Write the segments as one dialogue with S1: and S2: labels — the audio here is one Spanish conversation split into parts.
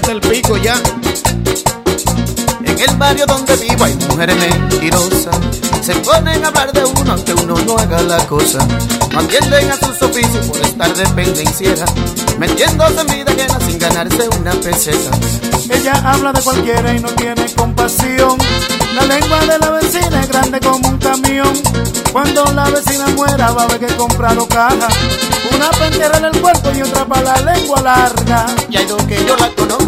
S1: dicho ya.
S2: En el barrio donde vivo hay mujeres mentirosas. Se ponen a hablar de uno aunque uno no haga la cosa. No atienden a sus oficios por estar dependenciera. Metiéndose en vida llena sin ganarse una peseta.
S3: Ella habla de cualquiera y no tiene compasión. La lengua de la vecina es grande como un camión. Cuando la vecina muera va a haber que comprar caja. Una pendiera en el cuerpo y otra para la lengua larga.
S2: Y hay dos que yo la conozco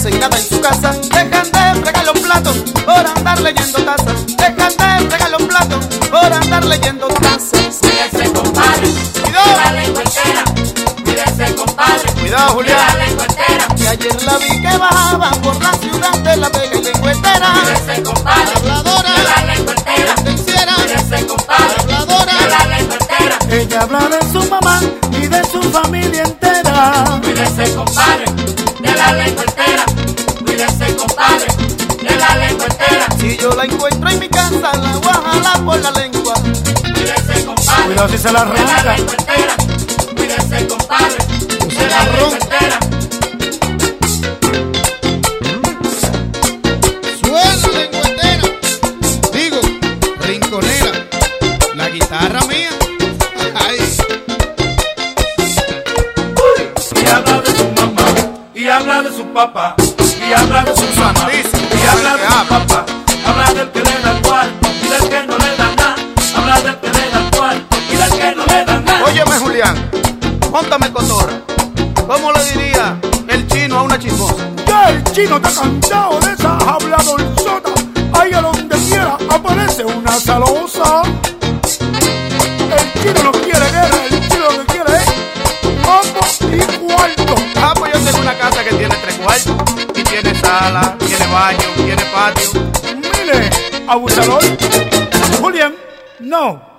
S2: hacen nada en su casa. Dejan de fregar los platos por andar leyendo tazas. Dejan de fregar los platos por andar leyendo tazas.
S4: Cuídese, compadre.
S2: Cuidado.
S4: La lengua entera. Compadre.
S2: Cuidado, Julián.
S4: La lengua entera.
S2: Y ayer la vi que bajaba por la ciudad de la Vega y
S4: compadre.
S3: Cuidado si se la arranca.
S4: Cuídese, compadre. De
S1: se
S4: la entera.
S1: Suena lengüetera. Digo, rinconera. La guitarra mía. Ay.
S5: y habla de su mamá, y habla de su papá, y habla de su mamá,
S2: póntame cotorra. ¿Cómo le diría el chino a una chismosa?
S3: Ya el chino está cansado de esa habladorzota. Ahí a donde quiera aparece una zalosa. El chino no quiere guerra, el chino lo que quiere es vamos y cuarto.
S2: Ah, pues yo tengo una casa que tiene tres cuartos. Y tiene sala, tiene baño, tiene patio.
S3: Mire, abusador. Julián, no.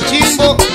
S1: Cachimbo.